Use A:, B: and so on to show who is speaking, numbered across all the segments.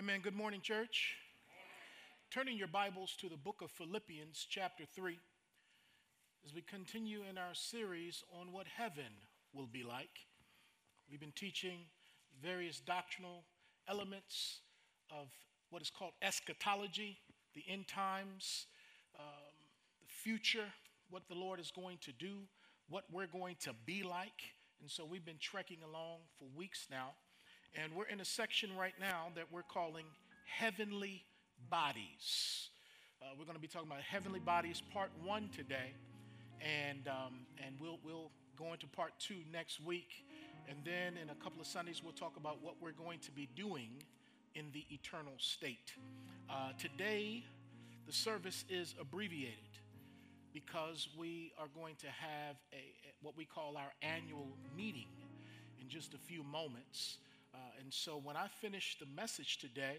A: Amen. Good morning, church. Turning your Bibles to the book of Philippians, chapter 3, as we continue in our series on what heaven will be like. We've been teaching various doctrinal elements of what is called eschatology, the end times, um, the future, what the Lord is going to do, what we're going to be like. And so we've been trekking along for weeks now. And we're in a section right now that we're calling Heavenly Bodies. Uh, we're going to be talking about Heavenly Bodies, part one today. And, um, and we'll, we'll go into part two next week. And then in a couple of Sundays, we'll talk about what we're going to be doing in the eternal state. Uh, today, the service is abbreviated because we are going to have a, what we call our annual meeting in just a few moments. Uh, and so when I finish the message today,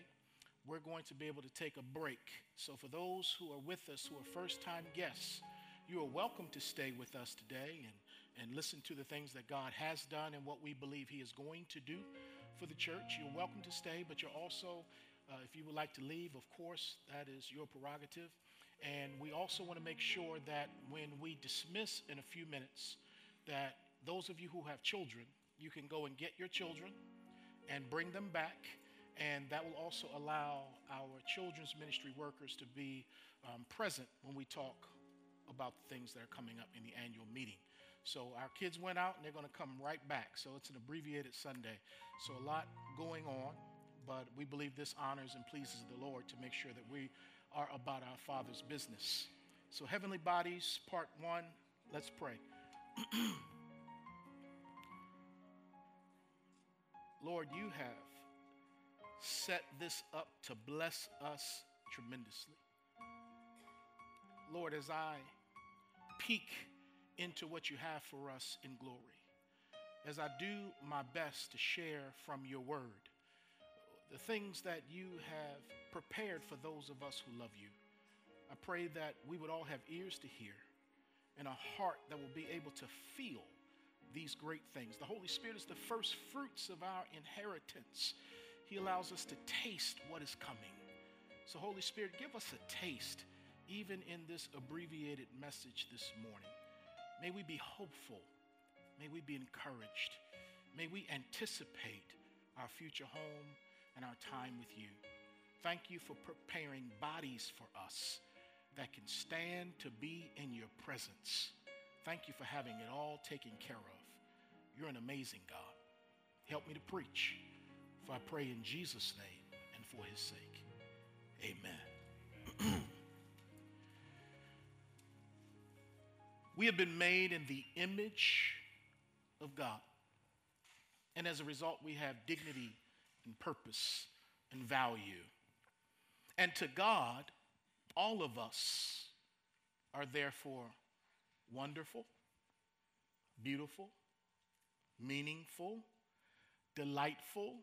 A: we're going to be able to take a break. So for those who are with us, who are first time guests, you are welcome to stay with us today and, and listen to the things that God has done and what we believe He is going to do for the church. You're welcome to stay, but you're also, uh, if you would like to leave, of course, that is your prerogative. And we also want to make sure that when we dismiss in a few minutes, that those of you who have children, you can go and get your children and bring them back. And that will also allow our children's ministry workers to be um, present when we talk about the things that are coming up in the annual meeting. So our kids went out and they're going to come right back. So it's an abbreviated Sunday. So a lot going on, but we believe this honors and pleases the Lord to make sure that we are about our Father's business. So, Heavenly Bodies, Part One, let's pray. Lord, you have set this up to bless us tremendously. Lord, as I peek into what you have for us in glory, as I do my best to share from your word, the things that you have prepared for those of us who love you, I pray that we would all have ears to hear and a heart that will be able to feel these great things. The Holy Spirit is the first fruits of our inheritance. He allows us to taste what is coming. So, Holy Spirit, give us a taste even in this abbreviated message this morning. May we be hopeful. May we be encouraged. May we anticipate our future home and our time with you. Thank you for preparing bodies for us that can stand to be in your presence. Thank you for having it all taken care of. You're an amazing God. Help me to preach. For I pray in Jesus' name and for his sake. Amen. we have been made in the image of God. And as a result, we have dignity and purpose and value. And to God, all of us are therefore wonderful, beautiful, meaningful, delightful,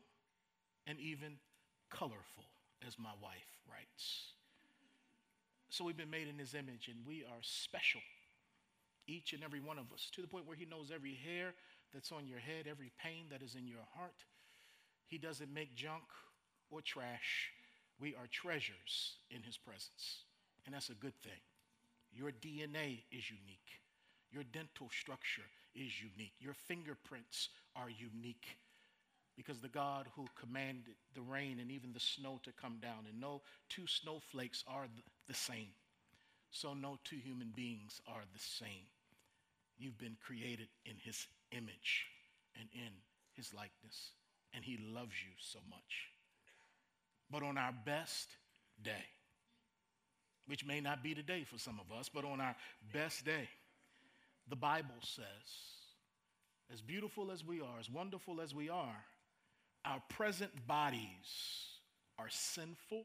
A: and even colorful, as my wife writes. So we've been made in his image, and we are special, each and every one of us, to the point where he knows every hair that's on your head, every pain that is in your heart. He doesn't make junk or trash. We are treasures in his presence, and that's a good thing. Your DNA is unique. Your dental structure is unique. Your fingerprints are unique because the God who commanded the rain and even the snow to come down, and no two snowflakes are the same. So no two human beings are the same. You've been created in his image and in his likeness, and he loves you so much. But on our best day, which may not be today for some of us, but on our best day, the Bible says, as beautiful as we are, as wonderful as we are, our present bodies are sinful,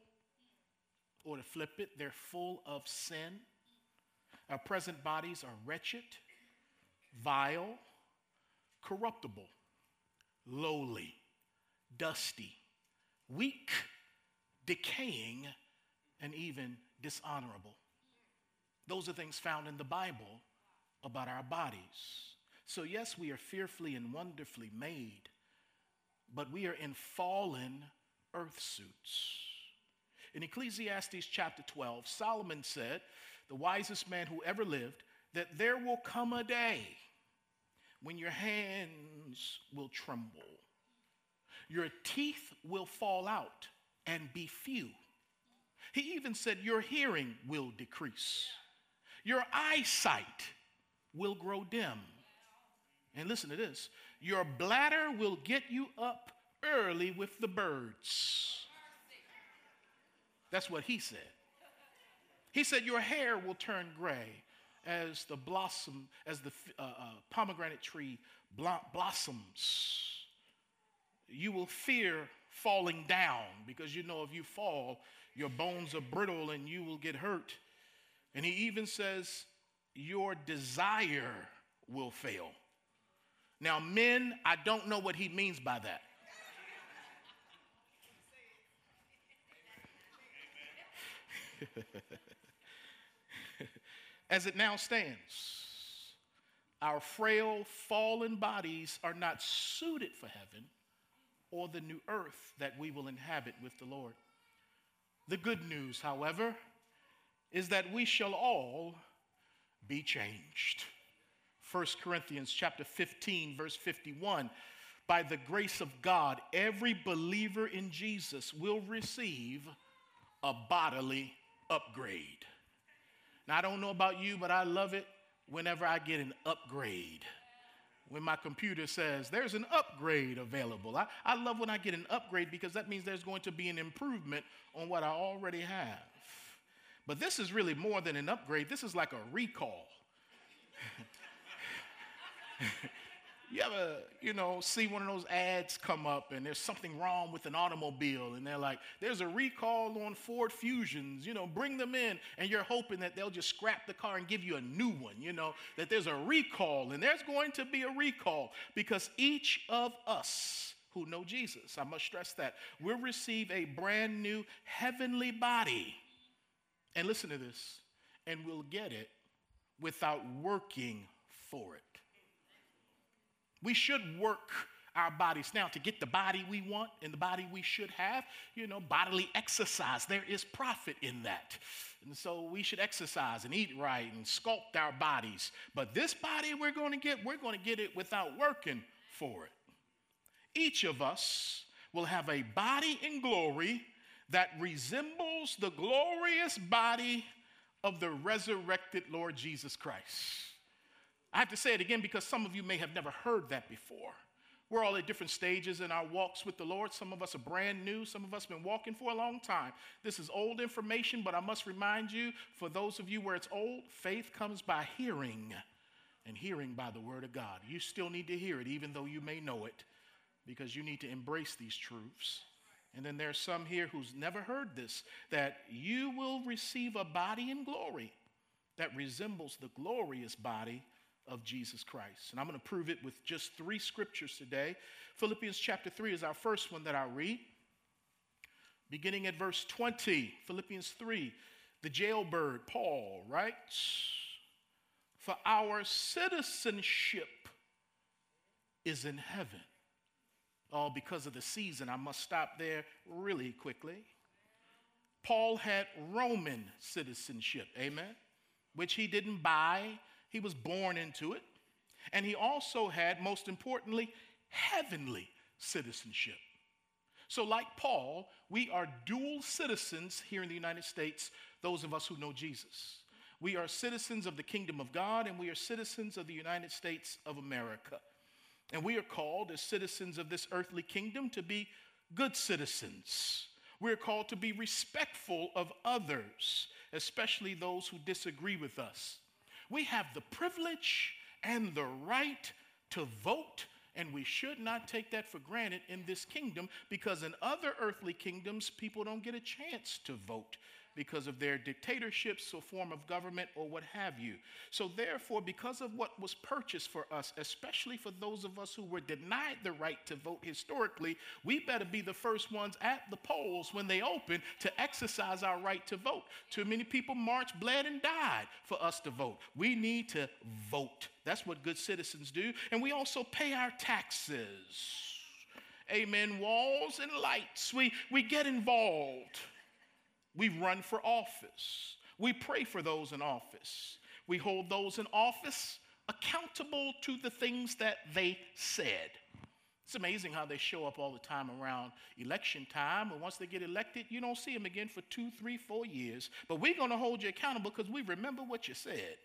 A: or to flip it, they're full of sin. Our present bodies are wretched, vile, corruptible, lowly, dusty, weak, decaying, and even dishonorable. Those are things found in the Bible about our bodies. So, yes, we are fearfully and wonderfully made, but we are in fallen, earth suits. In Ecclesiastes chapter 12, Solomon said, the wisest man who ever lived, that there will come a day when your hands will tremble, your teeth will fall out and be few. He even said, Your hearing will decrease, your eyesight will grow dim. And listen to this your bladder will get you up early with the birds. That's what he said. He said, Your hair will turn gray as the blossom, as the uh, uh, pomegranate tree blossoms. You will fear falling down because you know if you fall, your bones are brittle and you will get hurt. And he even says, Your desire will fail. Now, men, I don't know what he means by that. As it now stands, our frail, fallen bodies are not suited for heaven or the new earth that we will inhabit with the Lord. The good news, however, is that we shall all be changed. 1 Corinthians chapter 15 verse 51 by the grace of God every believer in Jesus will receive a bodily upgrade. Now, I don't know about you, but I love it whenever I get an upgrade. When my computer says there's an upgrade available. I, I love when I get an upgrade because that means there's going to be an improvement on what I already have. But this is really more than an upgrade, this is like a recall. You ever, you know, see one of those ads come up and there's something wrong with an automobile and they're like, there's a recall on Ford Fusions, you know, bring them in. And you're hoping that they'll just scrap the car and give you a new one, you know, that there's a recall. And there's going to be a recall because each of us who know Jesus, I must stress that, will receive a brand new heavenly body. And listen to this, and we'll get it without working for it. We should work our bodies now to get the body we want and the body we should have. You know, bodily exercise, there is profit in that. And so we should exercise and eat right and sculpt our bodies. But this body we're going to get, we're going to get it without working for it. Each of us will have a body in glory that resembles the glorious body of the resurrected Lord Jesus Christ. I have to say it again because some of you may have never heard that before. We're all at different stages in our walks with the Lord. Some of us are brand new, some of us have been walking for a long time. This is old information, but I must remind you for those of you where it's old, faith comes by hearing, and hearing by the Word of God. You still need to hear it, even though you may know it, because you need to embrace these truths. And then there's some here who's never heard this that you will receive a body in glory that resembles the glorious body of Jesus Christ. And I'm going to prove it with just three scriptures today. Philippians chapter 3 is our first one that I'll read. Beginning at verse 20, Philippians 3, the jailbird, Paul, writes, For our citizenship is in heaven. Oh, because of the season, I must stop there really quickly. Paul had Roman citizenship, amen, which he didn't buy he was born into it. And he also had, most importantly, heavenly citizenship. So, like Paul, we are dual citizens here in the United States, those of us who know Jesus. We are citizens of the kingdom of God, and we are citizens of the United States of America. And we are called, as citizens of this earthly kingdom, to be good citizens. We're called to be respectful of others, especially those who disagree with us. We have the privilege and the right to vote, and we should not take that for granted in this kingdom because in other earthly kingdoms, people don't get a chance to vote because of their dictatorships or form of government or what have you. So, therefore, because of what was purchased for us, especially for those of us who were denied the right to vote historically, we better be the first ones at the polls when they open to exercise our right to vote. Too many people marched, bled, and died for us to vote. We need to vote. That's what good citizens do. And we also pay our taxes. amen, walls and lights. We, we get involved. We run for office. We pray for those in office. We hold those in office accountable to the things that they said. It's amazing how they show up all the time around election time. And once they get elected, you don't see them again for two, three, four years. But we're going to hold you accountable because we remember what you said.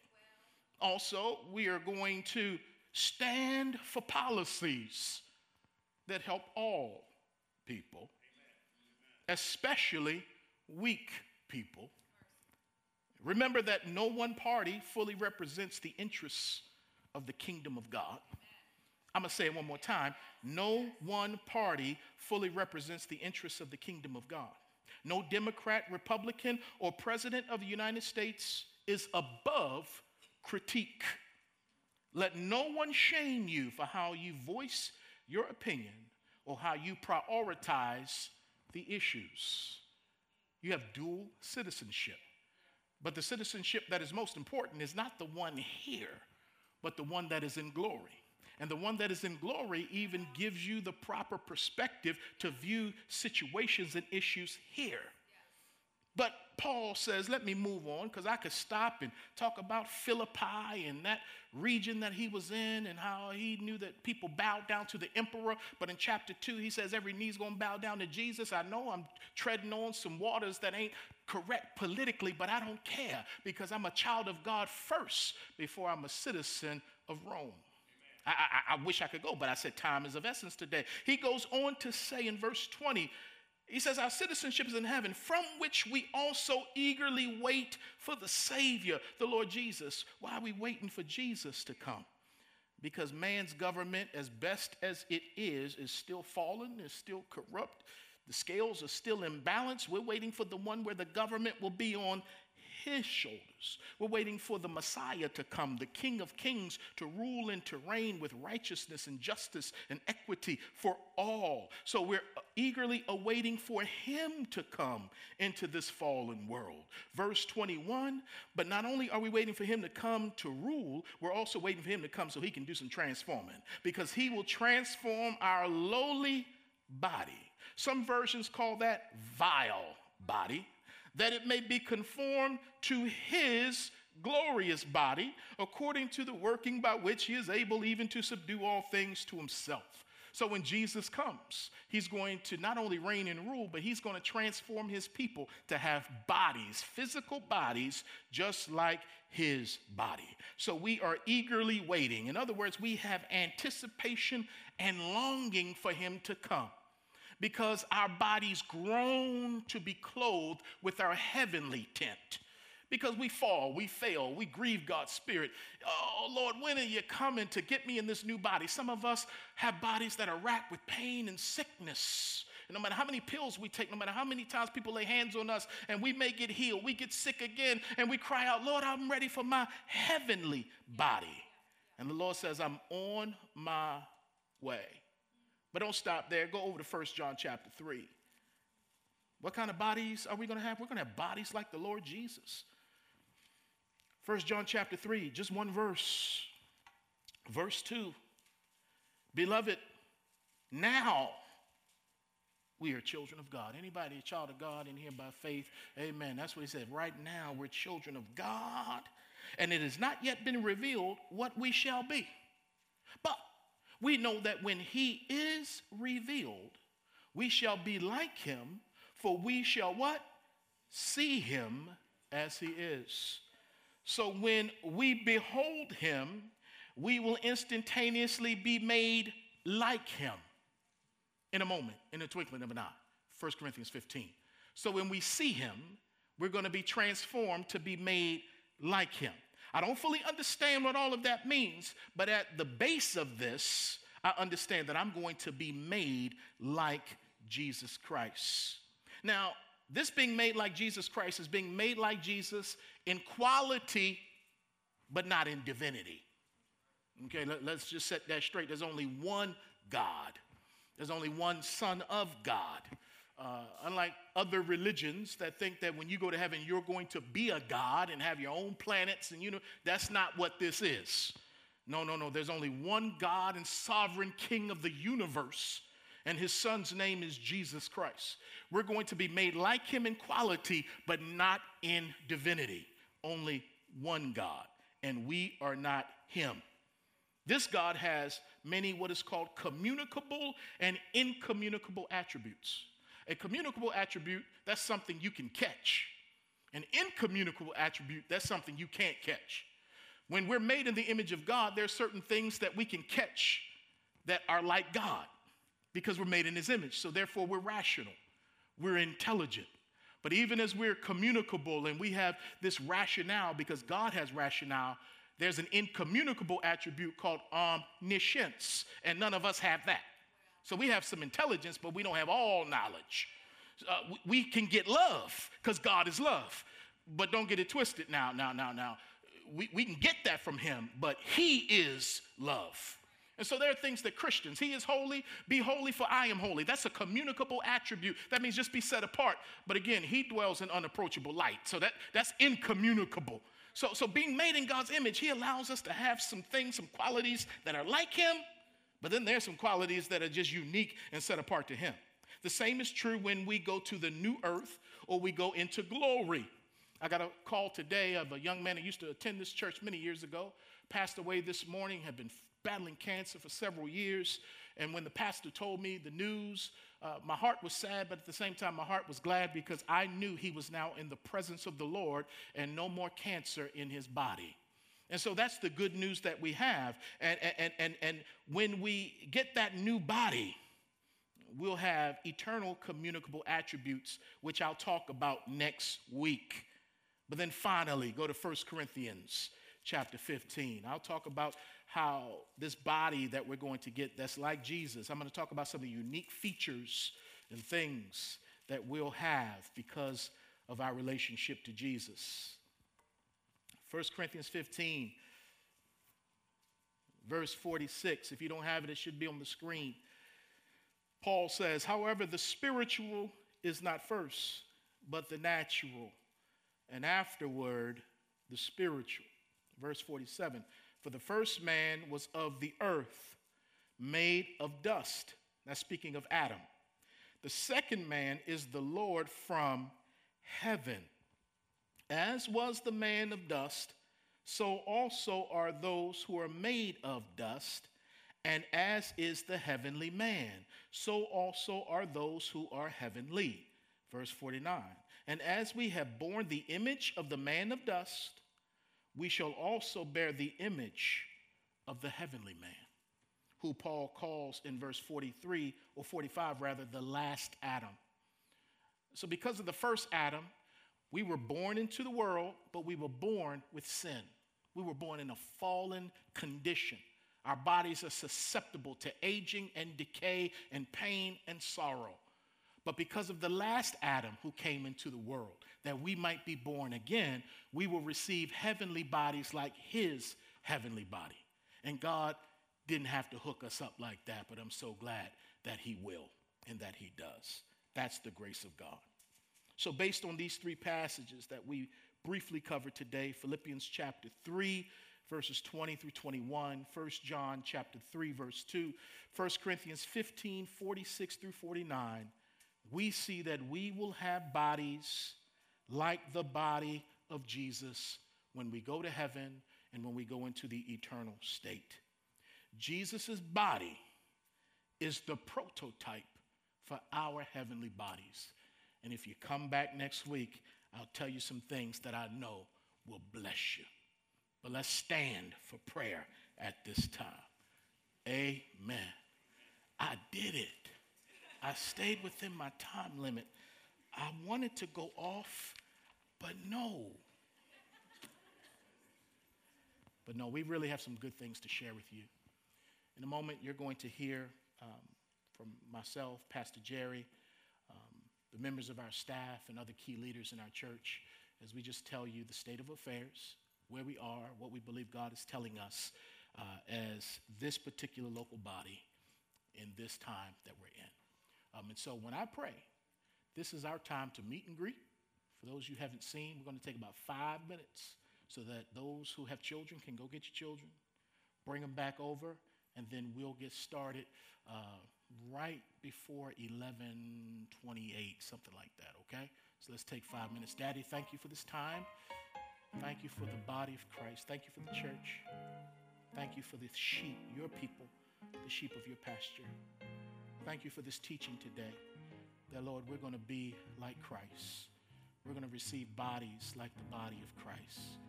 A: Also, we are going to stand for policies that help all people, especially weak people. Remember that no one party fully represents the interests of the kingdom of God. I'm going to say it one more time. No one party fully represents the interests of the kingdom of God. No Democrat, Republican, or president of the United States is above critique. Let no one shame you for how you voice your opinion or how you prioritize the issues. You have dual citizenship. But the citizenship that is most important is not the one here, but the one that is in glory. And the one that is in glory even gives you the proper perspective to view situations and issues here. But Paul says, let me move on because I could stop and talk about Philippi and that region that he was in and how he knew that people bowed down to the emperor. But in chapter 2, he says every knee's going to bow down to Jesus. I know I'm treading on some waters that ain't correct politically, but I don't care because I'm a child of God first before I'm a citizen of Rome. I, I, I, wish I could go, but I said time is of essence today. He goes on to say in verse 20, he says, Our citizenship is in heaven, from which we also eagerly wait for the Savior, the Lord Jesus. Why are we waiting for Jesus to come? Because man's government, as best as it is, is still fallen, is still corrupt. The scales are still imbalanced. We're waiting for the one where the government will be on his shoulders. We're waiting for the Messiah to come, the King of Kings, to rule and to reign with righteousness and justice and equity for all. So we're eagerly awaiting for him to come into this fallen world. Verse 21 But not only are we waiting for him to come to rule, we're also waiting for him to come so he can do some transforming because he will transform our lowly body. Some versions call that vile body that it may be conformed to his glorious body, according to the working by which he is able even to subdue all things to himself. So when Jesus comes, he's going to not only reign and rule, but he's going to transform his people to have bodies, physical bodies, just like his body. So we are eagerly waiting. In other words, we have anticipation and longing for him to come because our bodies groan to be clothed with our heavenly tent. Because we fall, we fail, we grieve God's Spirit. Oh, Lord, when are you coming to get me in this new body? Some of us have bodies that are racked with pain and sickness. And no matter how many pills we take, no matter how many times people lay hands on us and we may get healed, we get sick again and we cry out, Lord, I'm ready for my heavenly body. And the Lord says, I'm on my way. But don't stop there. Go over to 1 John chapter 3. What kind of bodies are we going to have? We're going to have bodies like the Lord Jesus. 1 John chapter 3, just one verse. Verse 2. Beloved, now we are children of God. Anybody a child of God in here by faith? Amen. That's what he said. Right now we're children of God. And it has not yet been revealed what we shall be. But we know that when he is revealed, we shall be like him, for we shall what? See him as he is. So when we behold him, we will instantaneously be made like him in a moment, in a twinkling of an eye. 1 Corinthians 15. So when we see him, we're going to be transformed to be made like him. I don't fully understand what all of that means, but at the base of this, I understand that I'm going to be made like Jesus Christ. Now, this being made like Jesus Christ is being made like Jesus in quality, but not in divinity. Okay, let, us just set that straight. There's only one God, there's only one Son of God. Uh, unlike other religions that think that when you go to heaven, you're going to be a God and have your own planets, and you know, that's not what this is. No, no, no. There's only one God and sovereign King of the universe. and his son's name is Jesus Christ. We're going to be made like him in quality, but not in divinity. Only one God, and we are not him. This God has many what is called communicable and incommunicable attributes. A communicable attribute, that's something you can catch. An incommunicable attribute, that's something you can't catch. When we're made in the image of God, there are certain things that we can catch that are like God because we're made in his image. So therefore, we're rational, we're intelligent. But even as we're communicable and we have this rationale, because God has rationale, there's an incommunicable attribute called omniscience, and none of us have that. So we have some intelligence, but we don't have all knowledge. Uh, we can get love because God is love, but don't get it twisted now, now, now, now. We, we can get that from Him, but He is love. And so there are things that Christians, He is holy, be holy for I am holy. That's a communicable attribute. That means just be set apart. But again, He dwells in unapproachable light. So that, that's incommunicable. So, so being made in God's image, He allows us to have some things, some qualities that are like Him, but then there's some qualities that are just unique and set apart to Him. The same is true when we go to the new earth or we go into glory. I got a call today of a young man who used to attend this church many years ago, passed away this morning, had been battling cancer for several years. And when the pastor told me the news, uh, my heart was sad, but at the same time, my heart was glad because I knew he was now in the presence of the Lord and no more cancer in his body. And so that's the good news that we have. And, and, and, and when we get that new body, we'll have eternal communicable attributes, which I'll talk about next week. But then finally, go to 1 Corinthians chapter 15. I'll talk about how this body that we're going to get that's like Jesus, I'm going to talk about some of the unique features and things that we'll have because of our relationship to Jesus. 1 Corinthians 15, verse 46. If you don't have it, it should be on the screen. Paul says, However, the spiritual is not first, but the natural, and afterward, the spiritual. Verse 47 for the first man was of the earth, made of dust. That's speaking of Adam. The second man is the Lord from heaven. As was the man of dust, so also are those who are made of dust. And as is the heavenly man, so also are those who are heavenly. Verse 49. And as we have borne the image of the man of dust, we shall also bear the image of the heavenly man, who Paul calls in verse 43 or 45 rather, the last Adam. So, because of the first Adam, we were born into the world, but we were born with sin. We were born in a fallen condition. Our bodies are susceptible to aging and decay and pain and sorrow. But because of the last Adam who came into the world, that we might be born again, we will receive heavenly bodies like his heavenly body. And God didn't have to hook us up like that, but I'm so glad that he will and that he does. That's the grace of God. So, based on these three passages that we briefly covered today Philippians chapter 3, verses 20 through 21, 1 John chapter 3, verse 2, 1 Corinthians 15, 46 through 49, we see that we will have bodies like the body of Jesus when we go to heaven and when we go into the eternal state. Jesus' body is the prototype for our heavenly bodies. And if you come back next week, I'll tell you some things that I know will bless you. But let's stand for prayer at this time. Amen. I did it. I stayed within my time limit. I wanted to go off, but no. But no, we really have some good things to share with you. In a moment, you're going to hear um, from myself, Pastor Jerry, the members of our staff, and other key leaders in our church as we just tell you the state of affairs, where we are, what we believe God is telling us uh, as this particular local body in this time that we're in. Um, and so when I pray, this is our time to meet and greet. For those you haven't seen, we're going to take about five minutes so that those who have children can go get your children, bring them back over, and then we'll get started uh, right before 1128, something like that, okay? So let's take five minutes. Daddy, thank you for this time. Thank you for the body of Christ. Thank you for the church. Thank you for the sheep, your people, the sheep of your pasture. Thank you for this teaching today. That, Lord, we're going to be like Christ. We're going to receive bodies like the body of Christ.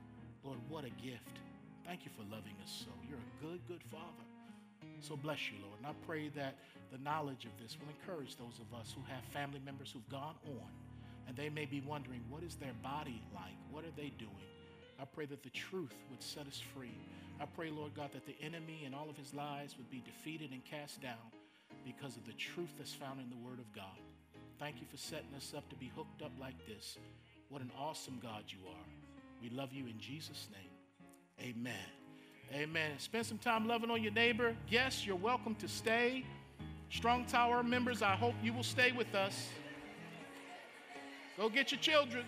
A: Lord, what a gift. Thank you for loving us so. You're a good, good Father. So bless you, Lord. And I pray that the knowledge of this will encourage those of us who have family members who've gone on and they may be wondering, what is their body like? What are they doing? I pray that the truth would set us free. I pray, Lord God, that the enemy and all of his lies would be defeated and cast down because of the truth that's found in the Word of God. Thank you for setting us up to be hooked up like this. What an awesome God you are. We love you in Jesus' name. Amen. Amen. Spend some time loving on your neighbor. Yes, you're welcome to stay. Strong Tower members, I hope you will stay with us. Go get your children.